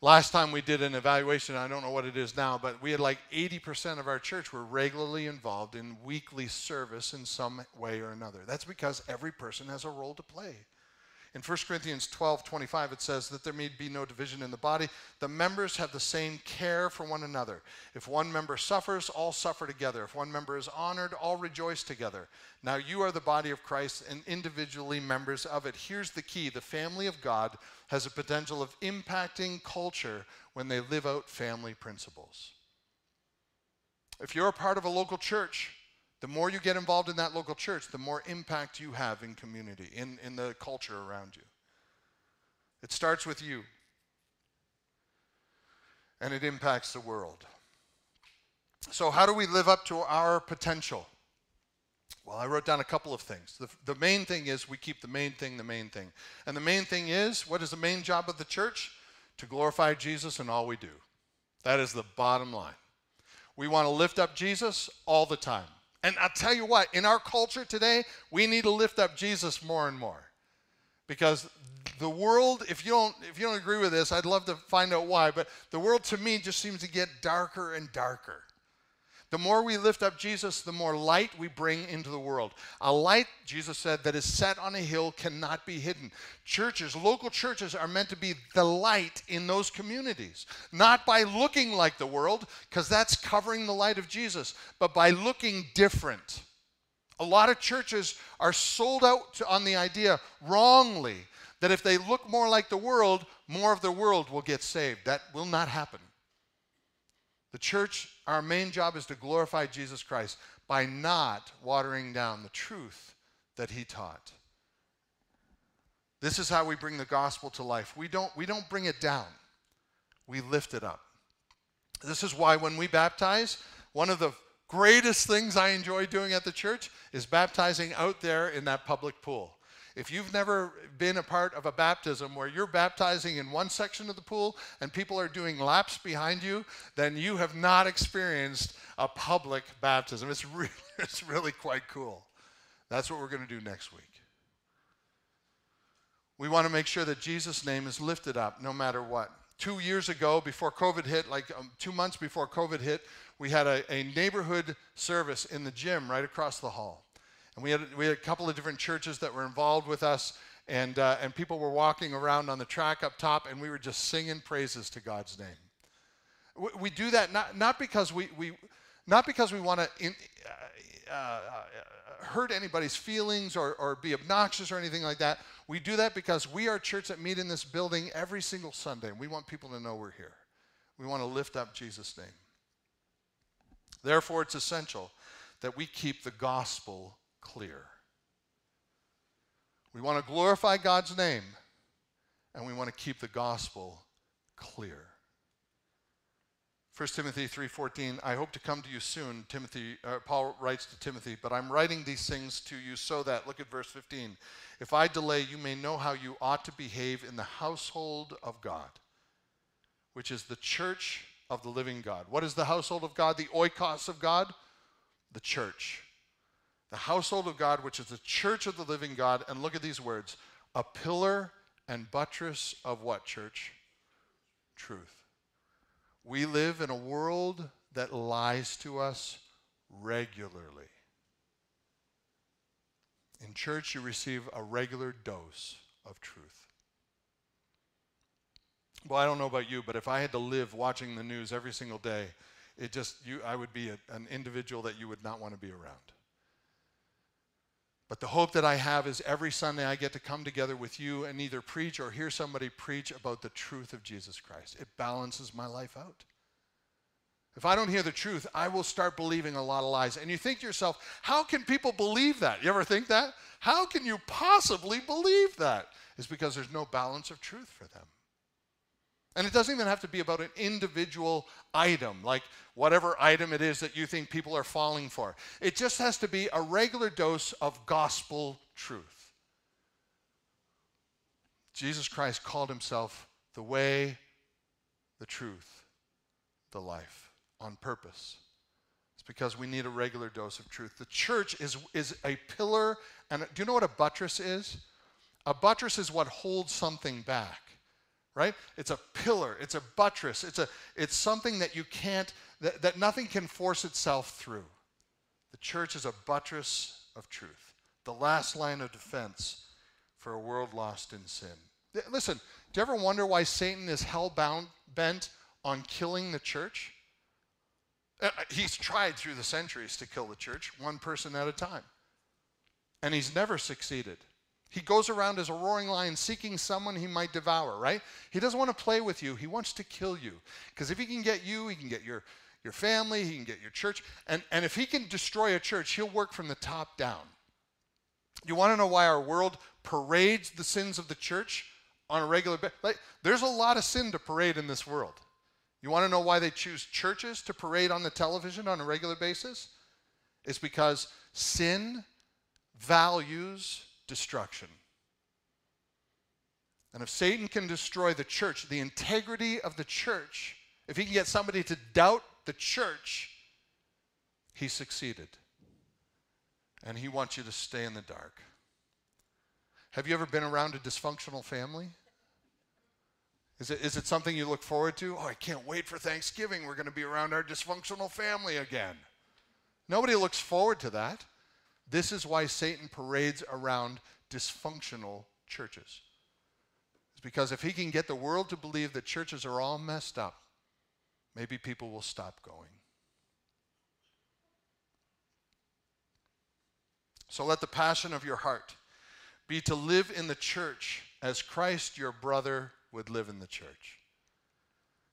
Speaker 1: last time we did an evaluation, I don't know what it is now, but we had like 80% of our church were regularly involved in weekly service in some way or another. That's because every person has a role to play. In 1 Corinthians 12 25, it says that there may be no division in the body. The members have the same care for one another. If one member suffers, all suffer together. If one member is honored, all rejoice together. Now you are the body of Christ and individually members of it. Here's the key the family of God has a potential of impacting culture when they live out family principles. If you're a part of a local church, the more you get involved in that local church, the more impact you have in community, in, in the culture around you. It starts with you, and it impacts the world. So, how do we live up to our potential? Well, I wrote down a couple of things. The, the main thing is we keep the main thing the main thing. And the main thing is what is the main job of the church? To glorify Jesus in all we do. That is the bottom line. We want to lift up Jesus all the time. And I'll tell you what, in our culture today, we need to lift up Jesus more and more. Because the world, if you don't if you don't agree with this, I'd love to find out why, but the world to me just seems to get darker and darker. The more we lift up Jesus, the more light we bring into the world. A light, Jesus said, that is set on a hill cannot be hidden. Churches, local churches, are meant to be the light in those communities. Not by looking like the world, because that's covering the light of Jesus, but by looking different. A lot of churches are sold out on the idea wrongly that if they look more like the world, more of the world will get saved. That will not happen. The church, our main job is to glorify Jesus Christ by not watering down the truth that he taught. This is how we bring the gospel to life. We don't, we don't bring it down, we lift it up. This is why when we baptize, one of the greatest things I enjoy doing at the church is baptizing out there in that public pool. If you've never been a part of a baptism where you're baptizing in one section of the pool and people are doing laps behind you, then you have not experienced a public baptism. It's really, it's really quite cool. That's what we're going to do next week. We want to make sure that Jesus' name is lifted up no matter what. Two years ago, before COVID hit, like um, two months before COVID hit, we had a, a neighborhood service in the gym right across the hall. And we had, we had a couple of different churches that were involved with us, and, uh, and people were walking around on the track up top, and we were just singing praises to God's name. We, we do that not, not because we, we, not because we want to uh, uh, hurt anybody's feelings or, or be obnoxious or anything like that. We do that because we are a church that meet in this building every single Sunday, and we want people to know we're here. We want to lift up Jesus' name. Therefore, it's essential that we keep the gospel clear. We want to glorify God's name, and we want to keep the gospel clear. 1 Timothy 3:14 I hope to come to you soon Timothy uh, Paul writes to Timothy but I'm writing these things to you so that look at verse 15 if I delay you may know how you ought to behave in the household of God which is the church of the living God what is the household of God the oikos of God the church the household of God which is the church of the living God and look at these words a pillar and buttress of what church truth we live in a world that lies to us regularly. In church, you receive a regular dose of truth. Well, I don't know about you, but if I had to live watching the news every single day, it just you I would be a, an individual that you would not want to be around. But the hope that I have is every Sunday I get to come together with you and either preach or hear somebody preach about the truth of Jesus Christ. It balances my life out. If I don't hear the truth, I will start believing a lot of lies. And you think to yourself, how can people believe that? You ever think that? How can you possibly believe that? It's because there's no balance of truth for them. And it doesn't even have to be about an individual item, like whatever item it is that you think people are falling for. It just has to be a regular dose of gospel truth. Jesus Christ called himself the way, the truth, the life on purpose. It's because we need a regular dose of truth. The church is, is a pillar, and do you know what a buttress is? A buttress is what holds something back right? It's a pillar, it's a buttress, it's, a, it's something that you can't, that, that nothing can force itself through. The church is a buttress of truth, the last line of defense for a world lost in sin. Listen, do you ever wonder why Satan is hell bound, bent on killing the church? Uh, he's tried through the centuries to kill the church, one person at a time. And he's never succeeded. He goes around as a roaring lion seeking someone he might devour, right? He doesn't want to play with you. He wants to kill you. Because if he can get you, he can get your, your family, he can get your church. And, and if he can destroy a church, he'll work from the top down. You want to know why our world parades the sins of the church on a regular basis? Like, there's a lot of sin to parade in this world. You want to know why they choose churches to parade on the television on a regular basis? It's because sin values destruction. And if Satan can destroy the church, the integrity of the church, if he can get somebody to doubt the church, he succeeded. And he wants you to stay in the dark. Have you ever been around a dysfunctional family? Is it, is it something you look forward to? Oh, I can't wait for Thanksgiving. We're going to be around our dysfunctional family again. Nobody looks forward to that. This is why Satan parades around dysfunctional churches. It's because if he can get the world to believe that churches are all messed up, maybe people will stop going. So let the passion of your heart be to live in the church as Christ, your brother, would live in the church.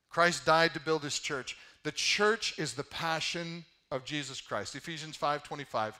Speaker 1: Christ died to build his church. The church is the passion of Jesus Christ. Ephesians 5:25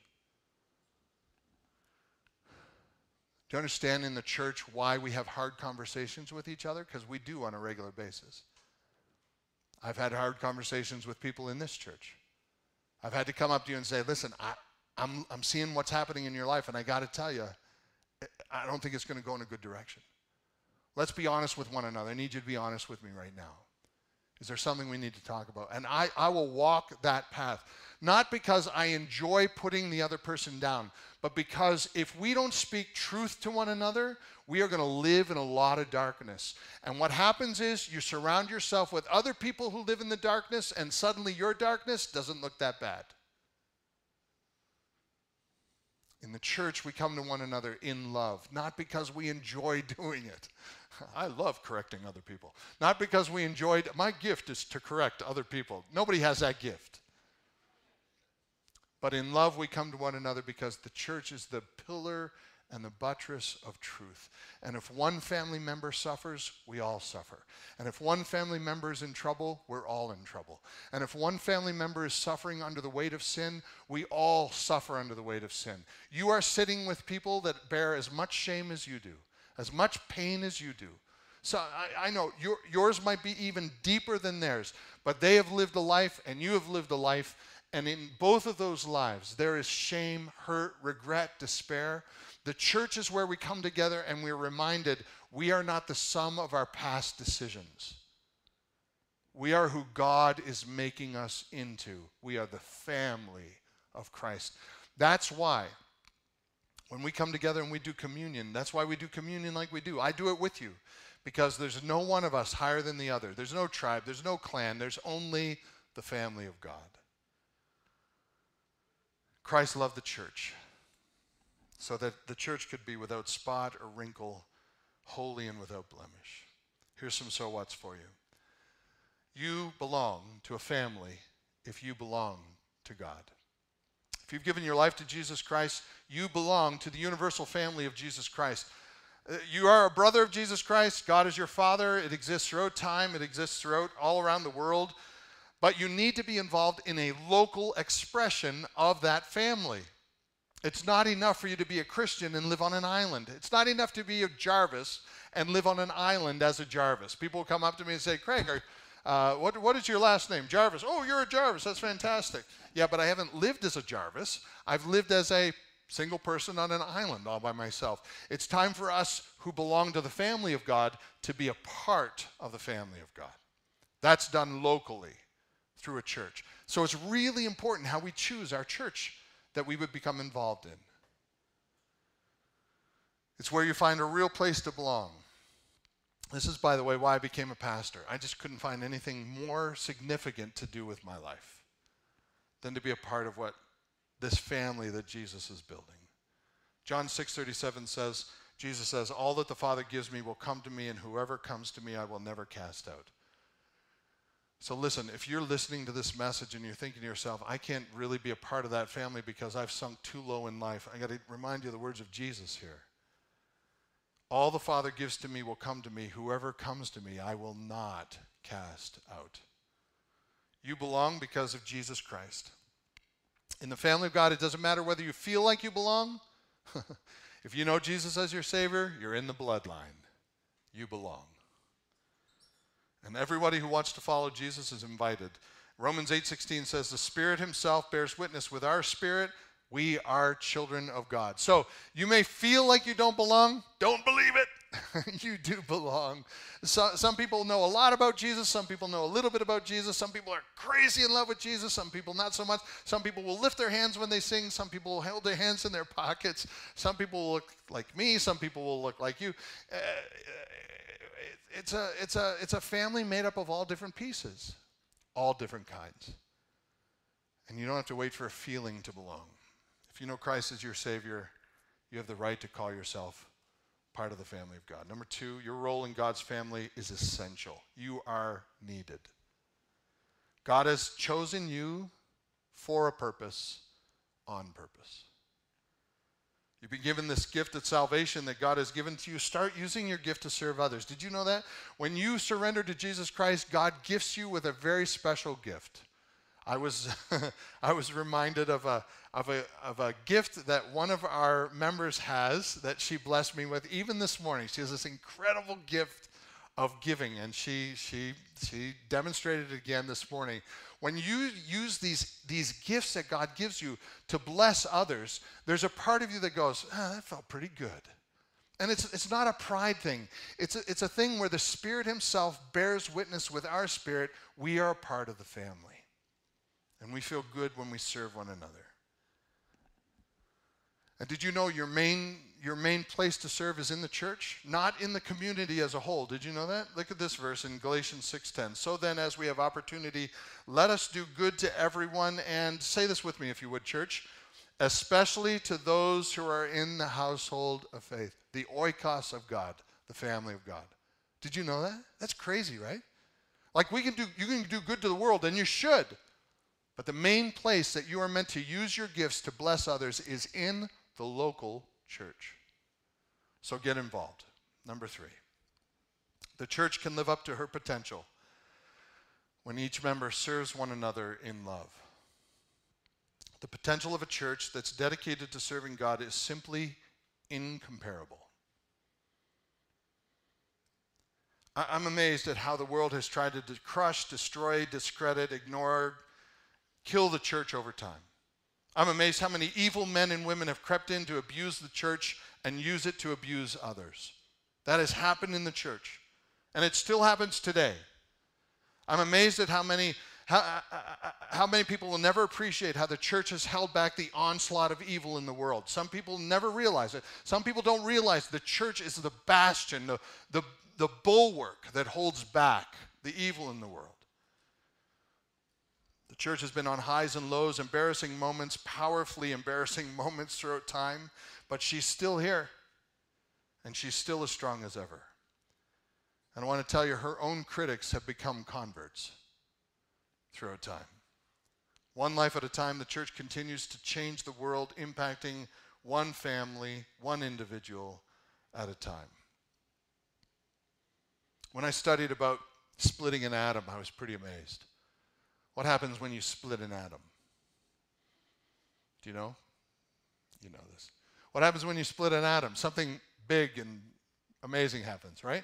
Speaker 1: Do you understand in the church why we have hard conversations with each other? Because we do on a regular basis. I've had hard conversations with people in this church. I've had to come up to you and say, listen, I, I'm, I'm seeing what's happening in your life, and I got to tell you, I don't think it's going to go in a good direction. Let's be honest with one another. I need you to be honest with me right now. Is there something we need to talk about? And I, I will walk that path. Not because I enjoy putting the other person down, but because if we don't speak truth to one another, we are going to live in a lot of darkness. And what happens is you surround yourself with other people who live in the darkness, and suddenly your darkness doesn't look that bad. In the church, we come to one another in love, not because we enjoy doing it. I love correcting other people. Not because we enjoyed, my gift is to correct other people. Nobody has that gift. But in love, we come to one another because the church is the pillar and the buttress of truth. And if one family member suffers, we all suffer. And if one family member is in trouble, we're all in trouble. And if one family member is suffering under the weight of sin, we all suffer under the weight of sin. You are sitting with people that bear as much shame as you do, as much pain as you do. So I, I know your, yours might be even deeper than theirs, but they have lived a life and you have lived a life. And in both of those lives, there is shame, hurt, regret, despair. The church is where we come together and we're reminded we are not the sum of our past decisions. We are who God is making us into. We are the family of Christ. That's why when we come together and we do communion, that's why we do communion like we do. I do it with you because there's no one of us higher than the other. There's no tribe, there's no clan, there's only the family of God. Christ loved the church so that the church could be without spot or wrinkle, holy and without blemish. Here's some so what's for you. You belong to a family if you belong to God. If you've given your life to Jesus Christ, you belong to the universal family of Jesus Christ. Uh, you are a brother of Jesus Christ. God is your father. It exists throughout time, it exists throughout all around the world. But you need to be involved in a local expression of that family. It's not enough for you to be a Christian and live on an island. It's not enough to be a Jarvis and live on an island as a Jarvis. People come up to me and say, Craig, are, uh, what, what is your last name? Jarvis. Oh, you're a Jarvis. That's fantastic. Yeah, but I haven't lived as a Jarvis. I've lived as a single person on an island all by myself. It's time for us who belong to the family of God to be a part of the family of God. That's done locally through a church. So it's really important how we choose our church that we would become involved in. It's where you find a real place to belong. This is, by the way, why I became a pastor. I just couldn't find anything more significant to do with my life than to be a part of what this family that Jesus is building. John 6:37 says, Jesus says, "All that the Father gives me will come to me, and whoever comes to me I will never cast out." So listen, if you're listening to this message and you're thinking to yourself, I can't really be a part of that family because I've sunk too low in life, I got to remind you the words of Jesus here. All the Father gives to me will come to me. Whoever comes to me, I will not cast out. You belong because of Jesus Christ. In the family of God, it doesn't matter whether you feel like you belong. if you know Jesus as your Savior, you're in the bloodline. You belong. And everybody who wants to follow Jesus is invited. Romans 8:16 says the Spirit himself bears witness with our spirit we are children of God. So, you may feel like you don't belong, don't believe it. you do belong. So, some people know a lot about Jesus. Some people know a little bit about Jesus. Some people are crazy in love with Jesus. Some people not so much. Some people will lift their hands when they sing. Some people will hold their hands in their pockets. Some people will look like me. Some people will look like you. Uh, it's a, it's, a, it's a family made up of all different pieces, all different kinds. And you don't have to wait for a feeling to belong. If you know Christ as your Savior, you have the right to call yourself part of the family of God. Number two, your role in God's family is essential. You are needed. God has chosen you for a purpose, on purpose. You've been given this gift of salvation that God has given to you. Start using your gift to serve others. Did you know that? When you surrender to Jesus Christ, God gifts you with a very special gift. I was, I was reminded of a, of, a, of a gift that one of our members has that she blessed me with even this morning. She has this incredible gift of giving, and she, she, she demonstrated it again this morning. When you use these, these gifts that God gives you to bless others, there's a part of you that goes, oh, that felt pretty good. And it's, it's not a pride thing. It's a, it's a thing where the Spirit Himself bears witness with our spirit. We are a part of the family. And we feel good when we serve one another. And did you know your main your main place to serve is in the church, not in the community as a whole. Did you know that? Look at this verse in Galatians 6:10. So then as we have opportunity, let us do good to everyone and say this with me if you would, church, especially to those who are in the household of faith, the oikos of God, the family of God. Did you know that? That's crazy, right? Like we can do you can do good to the world and you should. But the main place that you are meant to use your gifts to bless others is in the local church. So get involved. Number three, the church can live up to her potential when each member serves one another in love. The potential of a church that's dedicated to serving God is simply incomparable. I'm amazed at how the world has tried to crush, destroy, discredit, ignore, kill the church over time. I'm amazed how many evil men and women have crept in to abuse the church and use it to abuse others. That has happened in the church, and it still happens today. I'm amazed at how many how, uh, uh, uh, how many people will never appreciate how the church has held back the onslaught of evil in the world? Some people never realize it. Some people don't realize the church is the bastion, the, the, the bulwark that holds back the evil in the world. Church has been on highs and lows, embarrassing moments, powerfully embarrassing moments throughout time, but she's still here, and she's still as strong as ever. And I want to tell you, her own critics have become converts throughout time. One life at a time, the church continues to change the world, impacting one family, one individual at a time. When I studied about splitting an atom, I was pretty amazed. What happens when you split an atom? Do you know? You know this. What happens when you split an atom? Something big and amazing happens, right?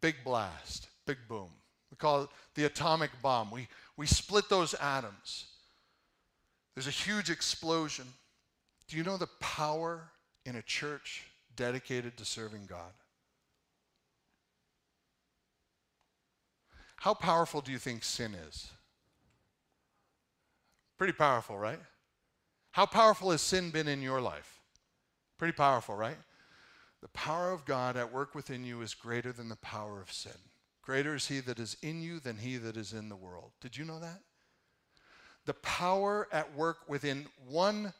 Speaker 1: Big blast, big boom. We call it the atomic bomb. We, we split those atoms. There's a huge explosion. Do you know the power in a church dedicated to serving God? How powerful do you think sin is? Pretty powerful, right? How powerful has sin been in your life? Pretty powerful, right? The power of God at work within you is greater than the power of sin. Greater is he that is in you than he that is in the world. Did you know that? The power at work within one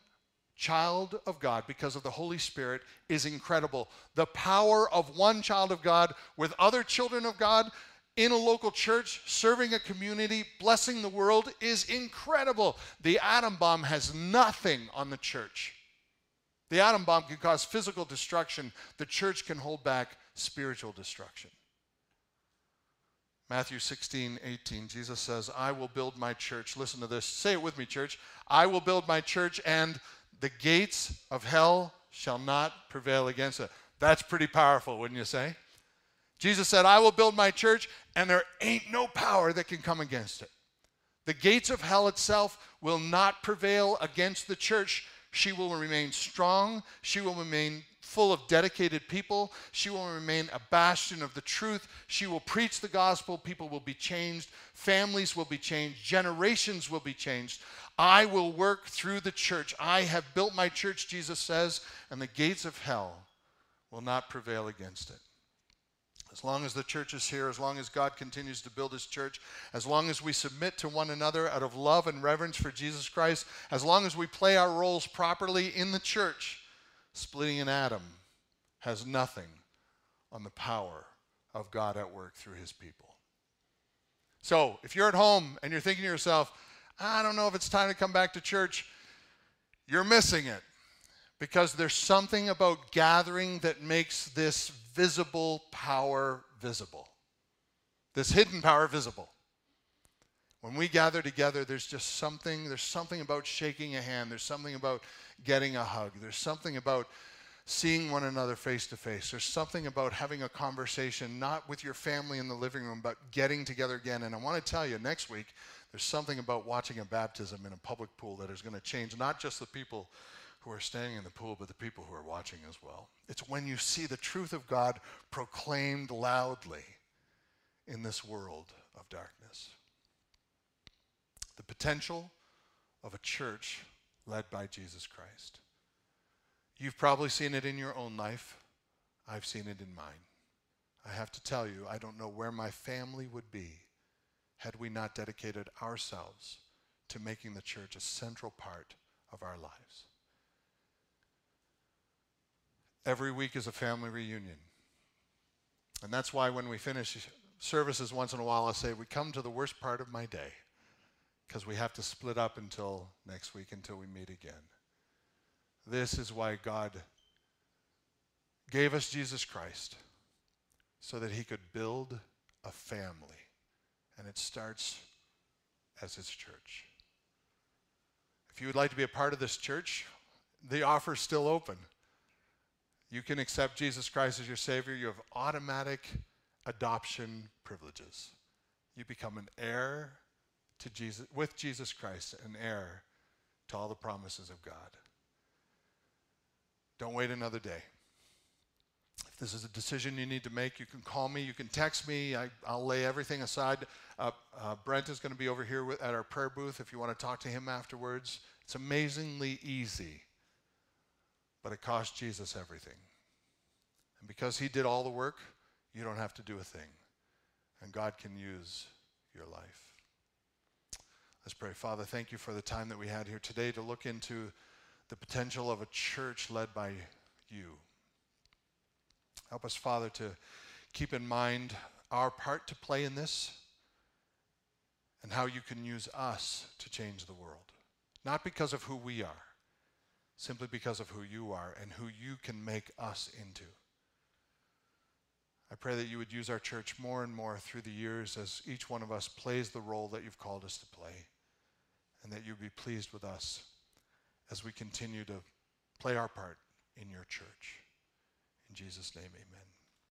Speaker 1: child of God because of the Holy Spirit is incredible. The power of one child of God with other children of God in a local church, serving a community, blessing the world is incredible. The atom bomb has nothing on the church. The atom bomb can cause physical destruction, the church can hold back spiritual destruction. Matthew 16, 18, Jesus says, I will build my church. Listen to this. Say it with me, church. I will build my church, and the gates of hell shall not prevail against it. That's pretty powerful, wouldn't you say? Jesus said, I will build my church, and there ain't no power that can come against it. The gates of hell itself will not prevail against the church. She will remain strong. She will remain full of dedicated people. She will remain a bastion of the truth. She will preach the gospel. People will be changed. Families will be changed. Generations will be changed. I will work through the church. I have built my church, Jesus says, and the gates of hell will not prevail against it. As long as the church is here, as long as God continues to build his church, as long as we submit to one another out of love and reverence for Jesus Christ, as long as we play our roles properly in the church, splitting an atom has nothing on the power of God at work through his people. So, if you're at home and you're thinking to yourself, I don't know if it's time to come back to church, you're missing it. Because there's something about gathering that makes this visible power visible, this hidden power visible. When we gather together, there's just something, there's something about shaking a hand, there's something about getting a hug. There's something about seeing one another face to face. There's something about having a conversation, not with your family in the living room, but getting together again. And I want to tell you, next week, there's something about watching a baptism in a public pool that is going to change not just the people who are staying in the pool, but the people who are watching as well. It's when you see the truth of God proclaimed loudly in this world of darkness. The potential of a church led by Jesus Christ. You've probably seen it in your own life. I've seen it in mine. I have to tell you, I don't know where my family would be had we not dedicated ourselves to making the church a central part of our lives. Every week is a family reunion. And that's why when we finish services once in a while, I say, We come to the worst part of my day. because we have to split up until next week until we meet again. This is why God gave us Jesus Christ so that he could build a family. And it starts as his church. If you would like to be a part of this church, the offer is still open. You can accept Jesus Christ as your Savior. You have automatic adoption privileges. You become an heir to Jesus, with Jesus Christ, an heir to all the promises of God. Don't wait another day. If this is a decision you need to make, you can call me, you can text me. I, will lay everything aside. Uh, uh, Brent is going to be over here with, at our prayer booth if you want to talk to him afterwards. It's amazingly easy, but it cost Jesus everything. And because he did all the work, you don't have to do a thing. And God can use your life. Let's pray. Father, thank you for the time that we had here today to look into the potential of a church led by you. Help us, Father, to keep in mind our part to play in this and how you can use us to change the world. Not because of who we are, simply because of who you are and who you can make us into. I pray that you would use our church more and more through the years as each one of us plays the role that you've called us to play, and that you'd be pleased with us as we continue to play our part in your church. In Jesus' name, amen.